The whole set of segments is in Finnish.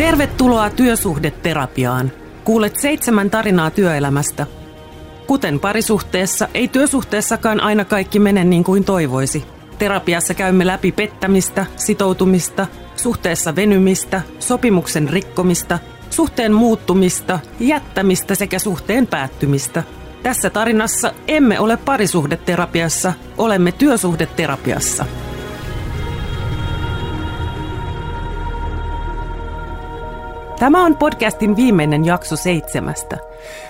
Tervetuloa työsuhdeterapiaan. Kuulet seitsemän tarinaa työelämästä. Kuten parisuhteessa, ei työsuhteessakaan aina kaikki mene niin kuin toivoisi. Terapiassa käymme läpi pettämistä, sitoutumista, suhteessa venymistä, sopimuksen rikkomista, suhteen muuttumista, jättämistä sekä suhteen päättymistä. Tässä tarinassa emme ole parisuhdeterapiassa, olemme työsuhdeterapiassa. Tämä on podcastin viimeinen jakso seitsemästä.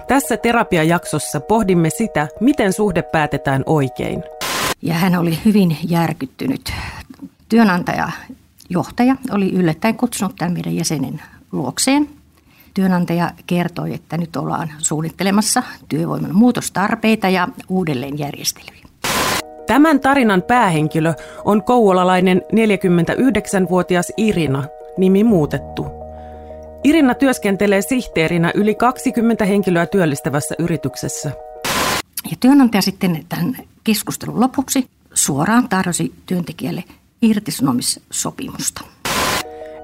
Tässä terapiajaksossa pohdimme sitä, miten suhde päätetään oikein. Ja hän oli hyvin järkyttynyt. Työnantaja, johtaja, oli yllättäen kutsunut tämän meidän jäsenen luokseen. Työnantaja kertoi, että nyt ollaan suunnittelemassa työvoiman muutostarpeita ja uudelleenjärjestelyjä. Tämän tarinan päähenkilö on kouvolalainen 49-vuotias Irina, nimi muutettu – Irina työskentelee sihteerinä yli 20 henkilöä työllistävässä yrityksessä. Ja työnantaja sitten tämän keskustelun lopuksi suoraan tarjosi työntekijälle irtisanomissopimusta.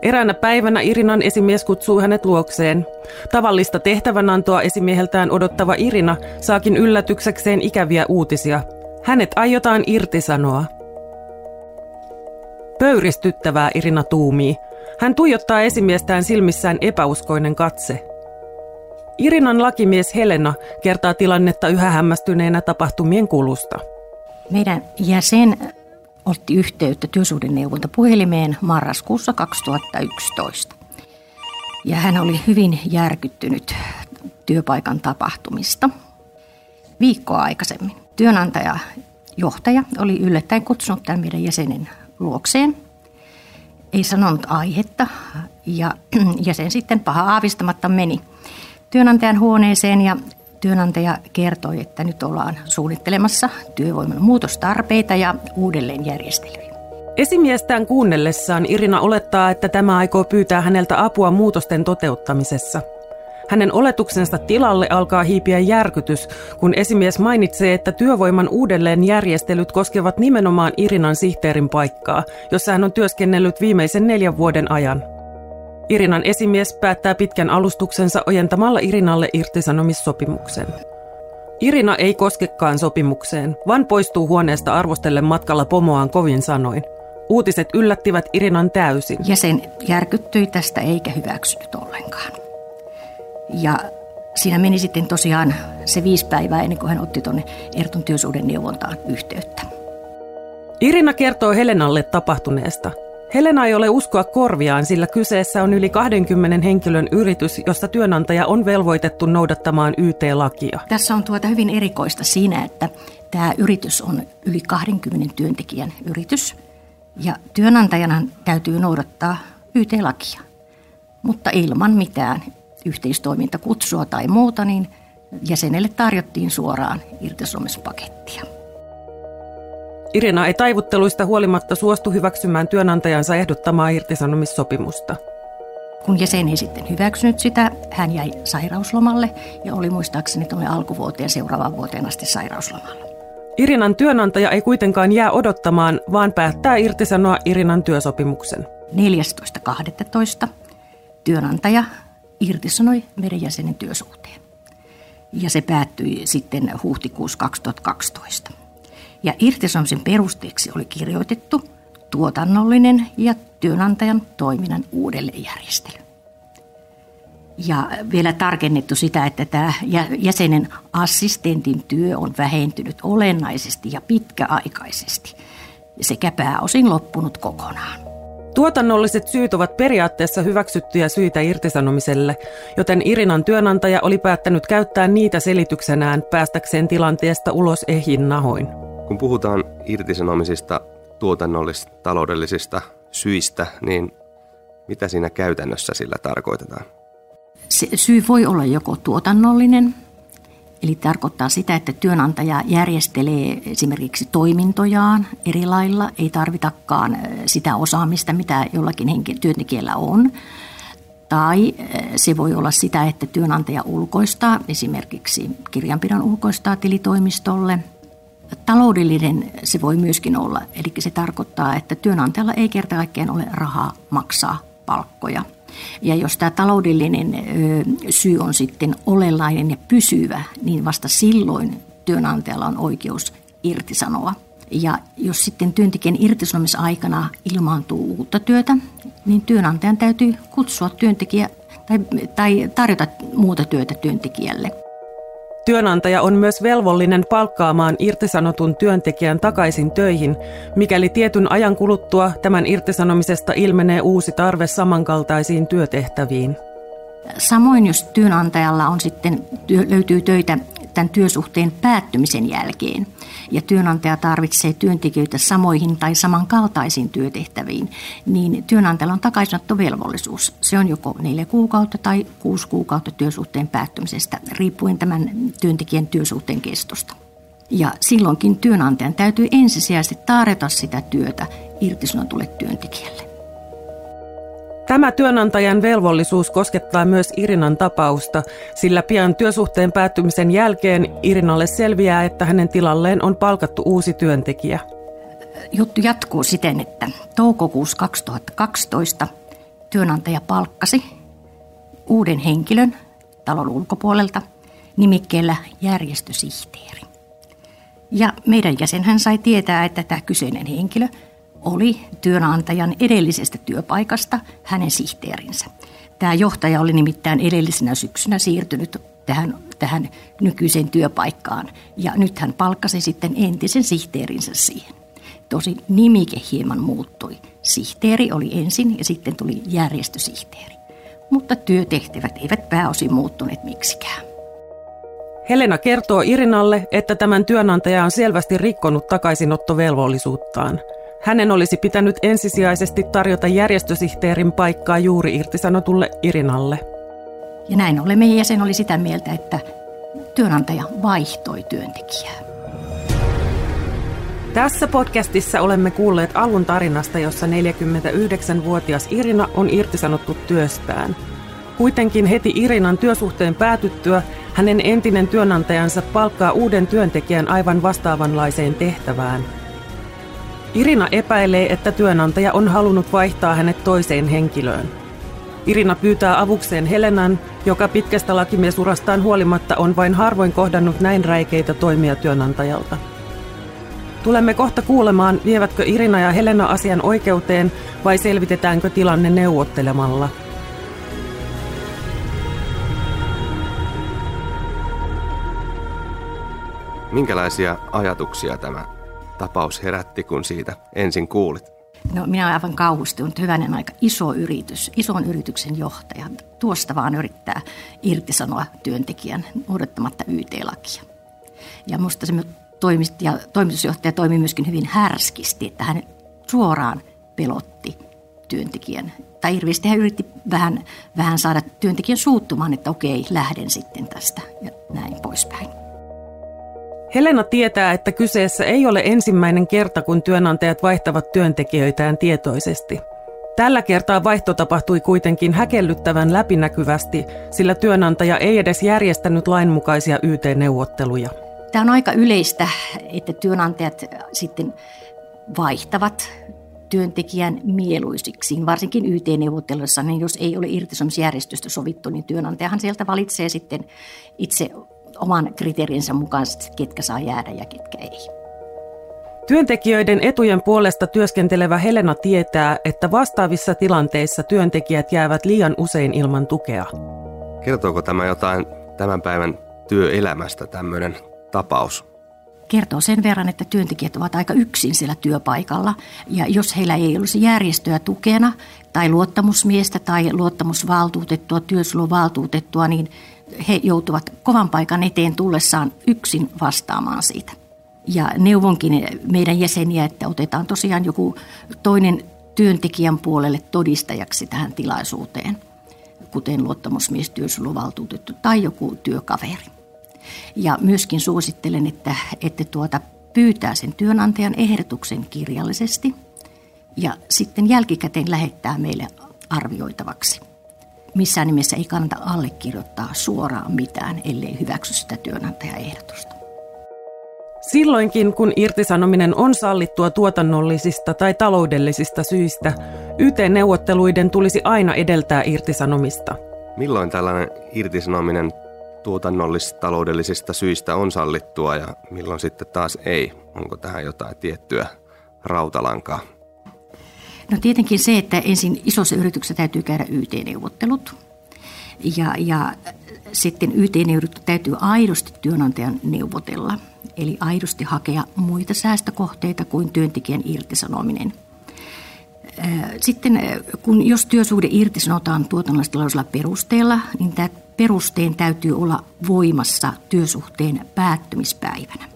Eräänä päivänä Irinan esimies kutsuu hänet luokseen. Tavallista tehtävänantoa esimieheltään odottava Irina saakin yllätyksekseen ikäviä uutisia. Hänet aiotaan irtisanoa. Pöyristyttävää Irina tuumii. Hän tuijottaa esimiestään silmissään epäuskoinen katse. Irinan lakimies Helena kertaa tilannetta yhä hämmästyneenä tapahtumien kulusta. Meidän jäsen otti yhteyttä puhelimeen marraskuussa 2011. Ja hän oli hyvin järkyttynyt työpaikan tapahtumista. Viikkoa aikaisemmin työnantaja johtaja oli yllättäen kutsunut tämän meidän jäsenen luokseen ei sanonut aihetta ja jäsen sitten paha aavistamatta meni työnantajan huoneeseen ja työnantaja kertoi, että nyt ollaan suunnittelemassa työvoiman muutostarpeita ja uudelleenjärjestelyjä. Esimiestään kuunnellessaan Irina olettaa, että tämä aikoo pyytää häneltä apua muutosten toteuttamisessa – hänen oletuksensa tilalle alkaa hiipiä järkytys, kun esimies mainitsee, että työvoiman uudelleenjärjestelyt koskevat nimenomaan Irinan sihteerin paikkaa, jossa hän on työskennellyt viimeisen neljän vuoden ajan. Irinan esimies päättää pitkän alustuksensa ojentamalla Irinalle irtisanomissopimuksen. Irina ei koskekaan sopimukseen, vaan poistuu huoneesta arvostellen matkalla pomoaan kovin sanoin. Uutiset yllättivät Irinan täysin. Jäsen järkyttyi tästä eikä hyväksynyt ollenkaan. Ja siinä meni sitten tosiaan se viisi päivää ennen kuin hän otti tuonne Ertun työsuuden neuvontaan yhteyttä. Irina kertoo Helenalle tapahtuneesta. Helena ei ole uskoa korviaan, sillä kyseessä on yli 20 henkilön yritys, jossa työnantaja on velvoitettu noudattamaan YT-lakia. Tässä on tuota hyvin erikoista siinä, että tämä yritys on yli 20 työntekijän yritys ja työnantajana täytyy noudattaa YT-lakia, mutta ilman mitään yhteistoimintakutsua tai muuta, niin jäsenelle tarjottiin suoraan irtisanomispakettia. Irina ei taivutteluista huolimatta suostu hyväksymään työnantajansa ehdottamaa irtisanomissopimusta. Kun jäsen ei sitten hyväksynyt sitä, hän jäi sairauslomalle ja oli muistaakseni tuonne alkuvuoteen seuraavaan vuoteen asti sairauslomalla. Irinan työnantaja ei kuitenkaan jää odottamaan, vaan päättää irtisanoa Irinan työsopimuksen. 14.12. työnantaja irtisanoi meidän jäsenen työsuhteen. Ja se päättyi sitten huhtikuussa 2012. Ja irtisanomisen perusteeksi oli kirjoitettu tuotannollinen ja työnantajan toiminnan uudelleenjärjestely. Ja vielä tarkennettu sitä, että tämä jäsenen assistentin työ on vähentynyt olennaisesti ja pitkäaikaisesti sekä pääosin loppunut kokonaan. Tuotannolliset syyt ovat periaatteessa hyväksyttyjä syitä irtisanomiselle, joten Irinan työnantaja oli päättänyt käyttää niitä selityksenään päästäkseen tilanteesta ulos ehjin nahoin. Kun puhutaan irtisanomisista tuotannollisista taloudellisista syistä, niin mitä siinä käytännössä sillä tarkoitetaan? Se syy voi olla joko tuotannollinen, Eli tarkoittaa sitä, että työnantaja järjestelee esimerkiksi toimintojaan eri lailla. Ei tarvitakaan sitä osaamista, mitä jollakin työntekijällä on. Tai se voi olla sitä, että työnantaja ulkoistaa, esimerkiksi kirjanpidon ulkoistaa tilitoimistolle. Taloudellinen se voi myöskin olla, eli se tarkoittaa, että työnantajalla ei kerta kaikkiaan ole rahaa maksaa palkkoja – Ja jos tämä taloudellinen syy on sitten olelainen ja pysyvä, niin vasta silloin työnantajalla on oikeus irtisanoa. Ja jos sitten työntekijän irtisanomisaikana ilmaantuu uutta työtä, niin työnantajan täytyy kutsua työntekijä tai, tai tarjota muuta työtä työntekijälle. Työnantaja on myös velvollinen palkkaamaan irtisanotun työntekijän takaisin töihin, mikäli tietyn ajan kuluttua tämän irtisanomisesta ilmenee uusi tarve samankaltaisiin työtehtäviin. Samoin jos työnantajalla on sitten, löytyy töitä tämän työsuhteen päättymisen jälkeen ja työnantaja tarvitsee työntekijöitä samoihin tai samankaltaisiin työtehtäviin, niin työnantajalla on takaisinottovelvollisuus. Se on joko neljä kuukautta tai kuusi kuukautta työsuhteen päättymisestä, riippuen tämän työntekijän työsuhteen kestosta. Ja silloinkin työnantajan täytyy ensisijaisesti tarjota sitä työtä irtisanotulle työntekijälle. Tämä työnantajan velvollisuus koskettaa myös Irinan tapausta, sillä pian työsuhteen päättymisen jälkeen Irinalle selviää, että hänen tilalleen on palkattu uusi työntekijä. Juttu jatkuu siten, että toukokuussa 2012 työnantaja palkkasi uuden henkilön talon ulkopuolelta nimikkeellä järjestösihteeri. Ja meidän jäsenhän sai tietää, että tämä kyseinen henkilö – oli työnantajan edellisestä työpaikasta hänen sihteerinsä. Tämä johtaja oli nimittäin edellisenä syksynä siirtynyt tähän, tähän nykyiseen työpaikkaan ja nyt hän palkkasi sitten entisen sihteerinsä siihen. Tosi nimike hieman muuttui. Sihteeri oli ensin ja sitten tuli järjestösihteeri. Mutta työtehtävät eivät pääosin muuttuneet miksikään. Helena kertoo Irinalle, että tämän työnantaja on selvästi rikkonut takaisinottovelvollisuuttaan – hänen olisi pitänyt ensisijaisesti tarjota järjestösihteerin paikkaa juuri irtisanotulle Irinalle. Ja näin ollen meidän jäsen oli sitä mieltä, että työnantaja vaihtoi työntekijää. Tässä podcastissa olemme kuulleet alun tarinasta, jossa 49-vuotias Irina on irtisanottu työstään. Kuitenkin heti Irinan työsuhteen päätyttyä hänen entinen työnantajansa palkkaa uuden työntekijän aivan vastaavanlaiseen tehtävään – Irina epäilee, että työnantaja on halunnut vaihtaa hänet toiseen henkilöön. Irina pyytää avukseen Helenan, joka pitkästä lakimiesurastaan huolimatta on vain harvoin kohdannut näin räikeitä toimia työnantajalta. Tulemme kohta kuulemaan, vievätkö Irina ja Helena asian oikeuteen vai selvitetäänkö tilanne neuvottelemalla. Minkälaisia ajatuksia tämä tapaus herätti, kun siitä ensin kuulit? No minä olen aivan kauhustunut. Hyvänen aika iso yritys, ison yrityksen johtaja. Tuosta vaan yrittää irtisanoa työntekijän odottamatta YT-lakia. Ja minusta se toimittaja, toimitusjohtaja toimi myöskin hyvin härskisti, että hän suoraan pelotti työntekijän. Tai hirveästi hän yritti vähän, vähän saada työntekijän suuttumaan, että okei, lähden sitten tästä ja näin poispäin. Helena tietää, että kyseessä ei ole ensimmäinen kerta, kun työnantajat vaihtavat työntekijöitään tietoisesti. Tällä kertaa vaihto tapahtui kuitenkin häkellyttävän läpinäkyvästi, sillä työnantaja ei edes järjestänyt lainmukaisia YT-neuvotteluja. Tämä on aika yleistä, että työnantajat sitten vaihtavat työntekijän mieluisiksi, varsinkin YT-neuvotteluissa, niin jos ei ole irtisanomisjärjestystä sovittu, niin työnantajahan sieltä valitsee sitten itse oman kriteerinsä mukaan, ketkä saa jäädä ja ketkä ei. Työntekijöiden etujen puolesta työskentelevä Helena tietää, että vastaavissa tilanteissa työntekijät jäävät liian usein ilman tukea. Kertooko tämä jotain tämän päivän työelämästä tämmöinen tapaus? Kertoo sen verran, että työntekijät ovat aika yksin siellä työpaikalla. Ja jos heillä ei olisi järjestöä tukena tai luottamusmiestä tai luottamusvaltuutettua, työsuojeluvaltuutettua, niin he joutuvat kovan paikan eteen tullessaan yksin vastaamaan siitä. Ja neuvonkin meidän jäseniä, että otetaan tosiaan joku toinen työntekijän puolelle todistajaksi tähän tilaisuuteen, kuten luottamusmies, työsuojeluvaltuutettu tai joku työkaveri. Ja myöskin suosittelen, että, että tuota, pyytää sen työnantajan ehdotuksen kirjallisesti ja sitten jälkikäteen lähettää meille arvioitavaksi missään nimessä ei kannata allekirjoittaa suoraan mitään, ellei hyväksy sitä työnantajaehdotusta. Silloinkin, kun irtisanominen on sallittua tuotannollisista tai taloudellisista syistä, YT-neuvotteluiden tulisi aina edeltää irtisanomista. Milloin tällainen irtisanominen tuotannollis-taloudellisista syistä on sallittua ja milloin sitten taas ei? Onko tähän jotain tiettyä rautalankaa? No tietenkin se, että ensin isossa yrityksessä täytyy käydä YT-neuvottelut. Ja, ja sitten YT-neuvottelut täytyy aidosti työnantajan neuvotella. Eli aidosti hakea muita säästökohteita kuin työntekijän irtisanominen. Sitten kun jos työsuhde irtisanotaan tuotannollisella perusteella, niin tämä perusteen täytyy olla voimassa työsuhteen päättymispäivänä.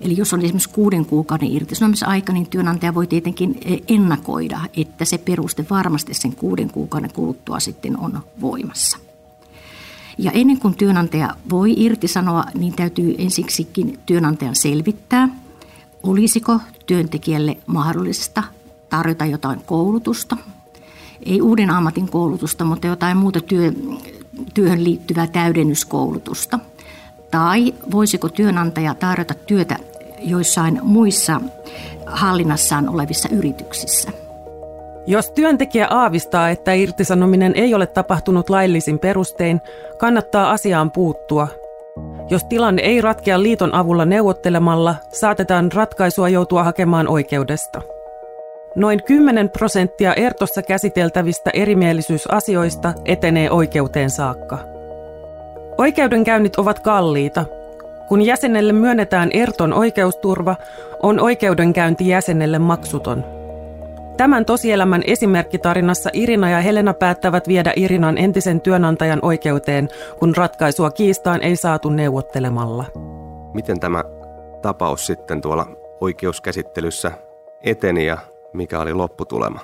Eli jos on esimerkiksi kuuden kuukauden irtisanomisaika, niin työnantaja voi tietenkin ennakoida, että se peruste varmasti sen kuuden kuukauden kuluttua sitten on voimassa. Ja ennen kuin työnantaja voi irtisanoa, niin täytyy ensiksikin työnantajan selvittää, olisiko työntekijälle mahdollista tarjota jotain koulutusta, ei uuden ammatin koulutusta, mutta jotain muuta työ, työhön liittyvää täydennyskoulutusta? Tai voisiko työnantaja tarjota työtä joissain muissa hallinnassaan olevissa yrityksissä? Jos työntekijä aavistaa, että irtisanominen ei ole tapahtunut laillisin perustein, kannattaa asiaan puuttua. Jos tilanne ei ratkea liiton avulla neuvottelemalla, saatetaan ratkaisua joutua hakemaan oikeudesta. Noin 10 prosenttia Ertossa käsiteltävistä erimielisyysasioista etenee oikeuteen saakka. Oikeudenkäynnit ovat kalliita. Kun jäsenelle myönnetään Erton oikeusturva, on oikeudenkäynti jäsenelle maksuton. Tämän tosielämän esimerkkitarinassa Irina ja Helena päättävät viedä Irinan entisen työnantajan oikeuteen, kun ratkaisua kiistaan ei saatu neuvottelemalla. Miten tämä tapaus sitten tuolla oikeuskäsittelyssä eteni ja mikä oli lopputulema?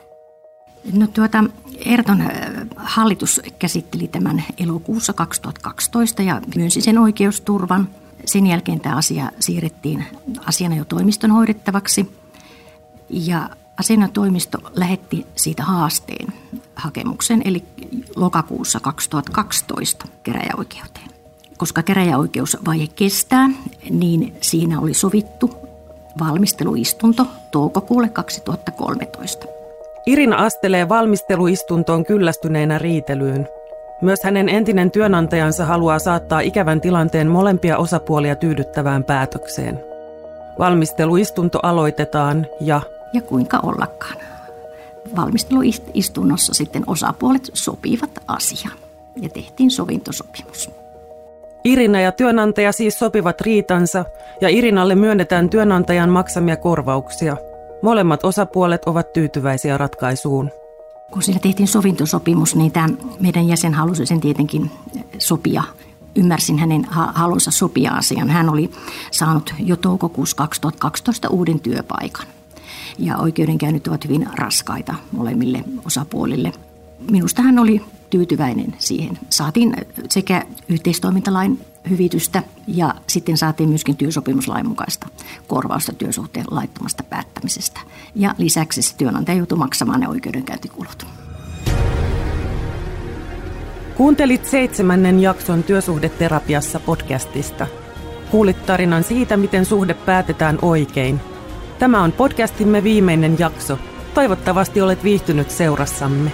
No tuota, Erton äh, hallitus käsitteli tämän elokuussa 2012 ja myönsi sen oikeusturvan. Sen jälkeen tämä asia siirrettiin asiana jo toimiston hoidettavaksi. Ja asianatoimisto lähetti siitä haasteen hakemuksen, eli lokakuussa 2012 keräjäoikeuteen. Koska keräjäoikeusvaihe kestää, niin siinä oli sovittu valmisteluistunto toukokuulle 2013. Irina astelee valmisteluistuntoon kyllästyneenä riitelyyn. Myös hänen entinen työnantajansa haluaa saattaa ikävän tilanteen molempia osapuolia tyydyttävään päätökseen. Valmisteluistunto aloitetaan ja... Ja kuinka ollakaan. Valmisteluistunnossa sitten osapuolet sopivat asiaan ja tehtiin sovintosopimus. Irina ja työnantaja siis sopivat riitansa ja Irinalle myönnetään työnantajan maksamia korvauksia. Molemmat osapuolet ovat tyytyväisiä ratkaisuun. Kun siinä tehtiin sovintosopimus, niin tämä meidän jäsen halusi sen tietenkin sopia. Ymmärsin hänen halunsa sopia asian. Hän oli saanut jo toukokuussa 2012 uuden työpaikan. Ja oikeudenkäynnit ovat hyvin raskaita molemmille osapuolille. Minusta hän oli tyytyväinen siihen. Saatiin sekä yhteistoimintalain hyvitystä ja sitten saatiin myöskin työsopimuslain mukaista korvausta työsuhteen laittomasta päättämisestä. Ja lisäksi se työnantaja joutui maksamaan ne oikeudenkäyntikulut. Kuuntelit seitsemännen jakson Työsuhdeterapiassa podcastista. Kuulit tarinan siitä, miten suhde päätetään oikein. Tämä on podcastimme viimeinen jakso. Toivottavasti olet viihtynyt seurassamme.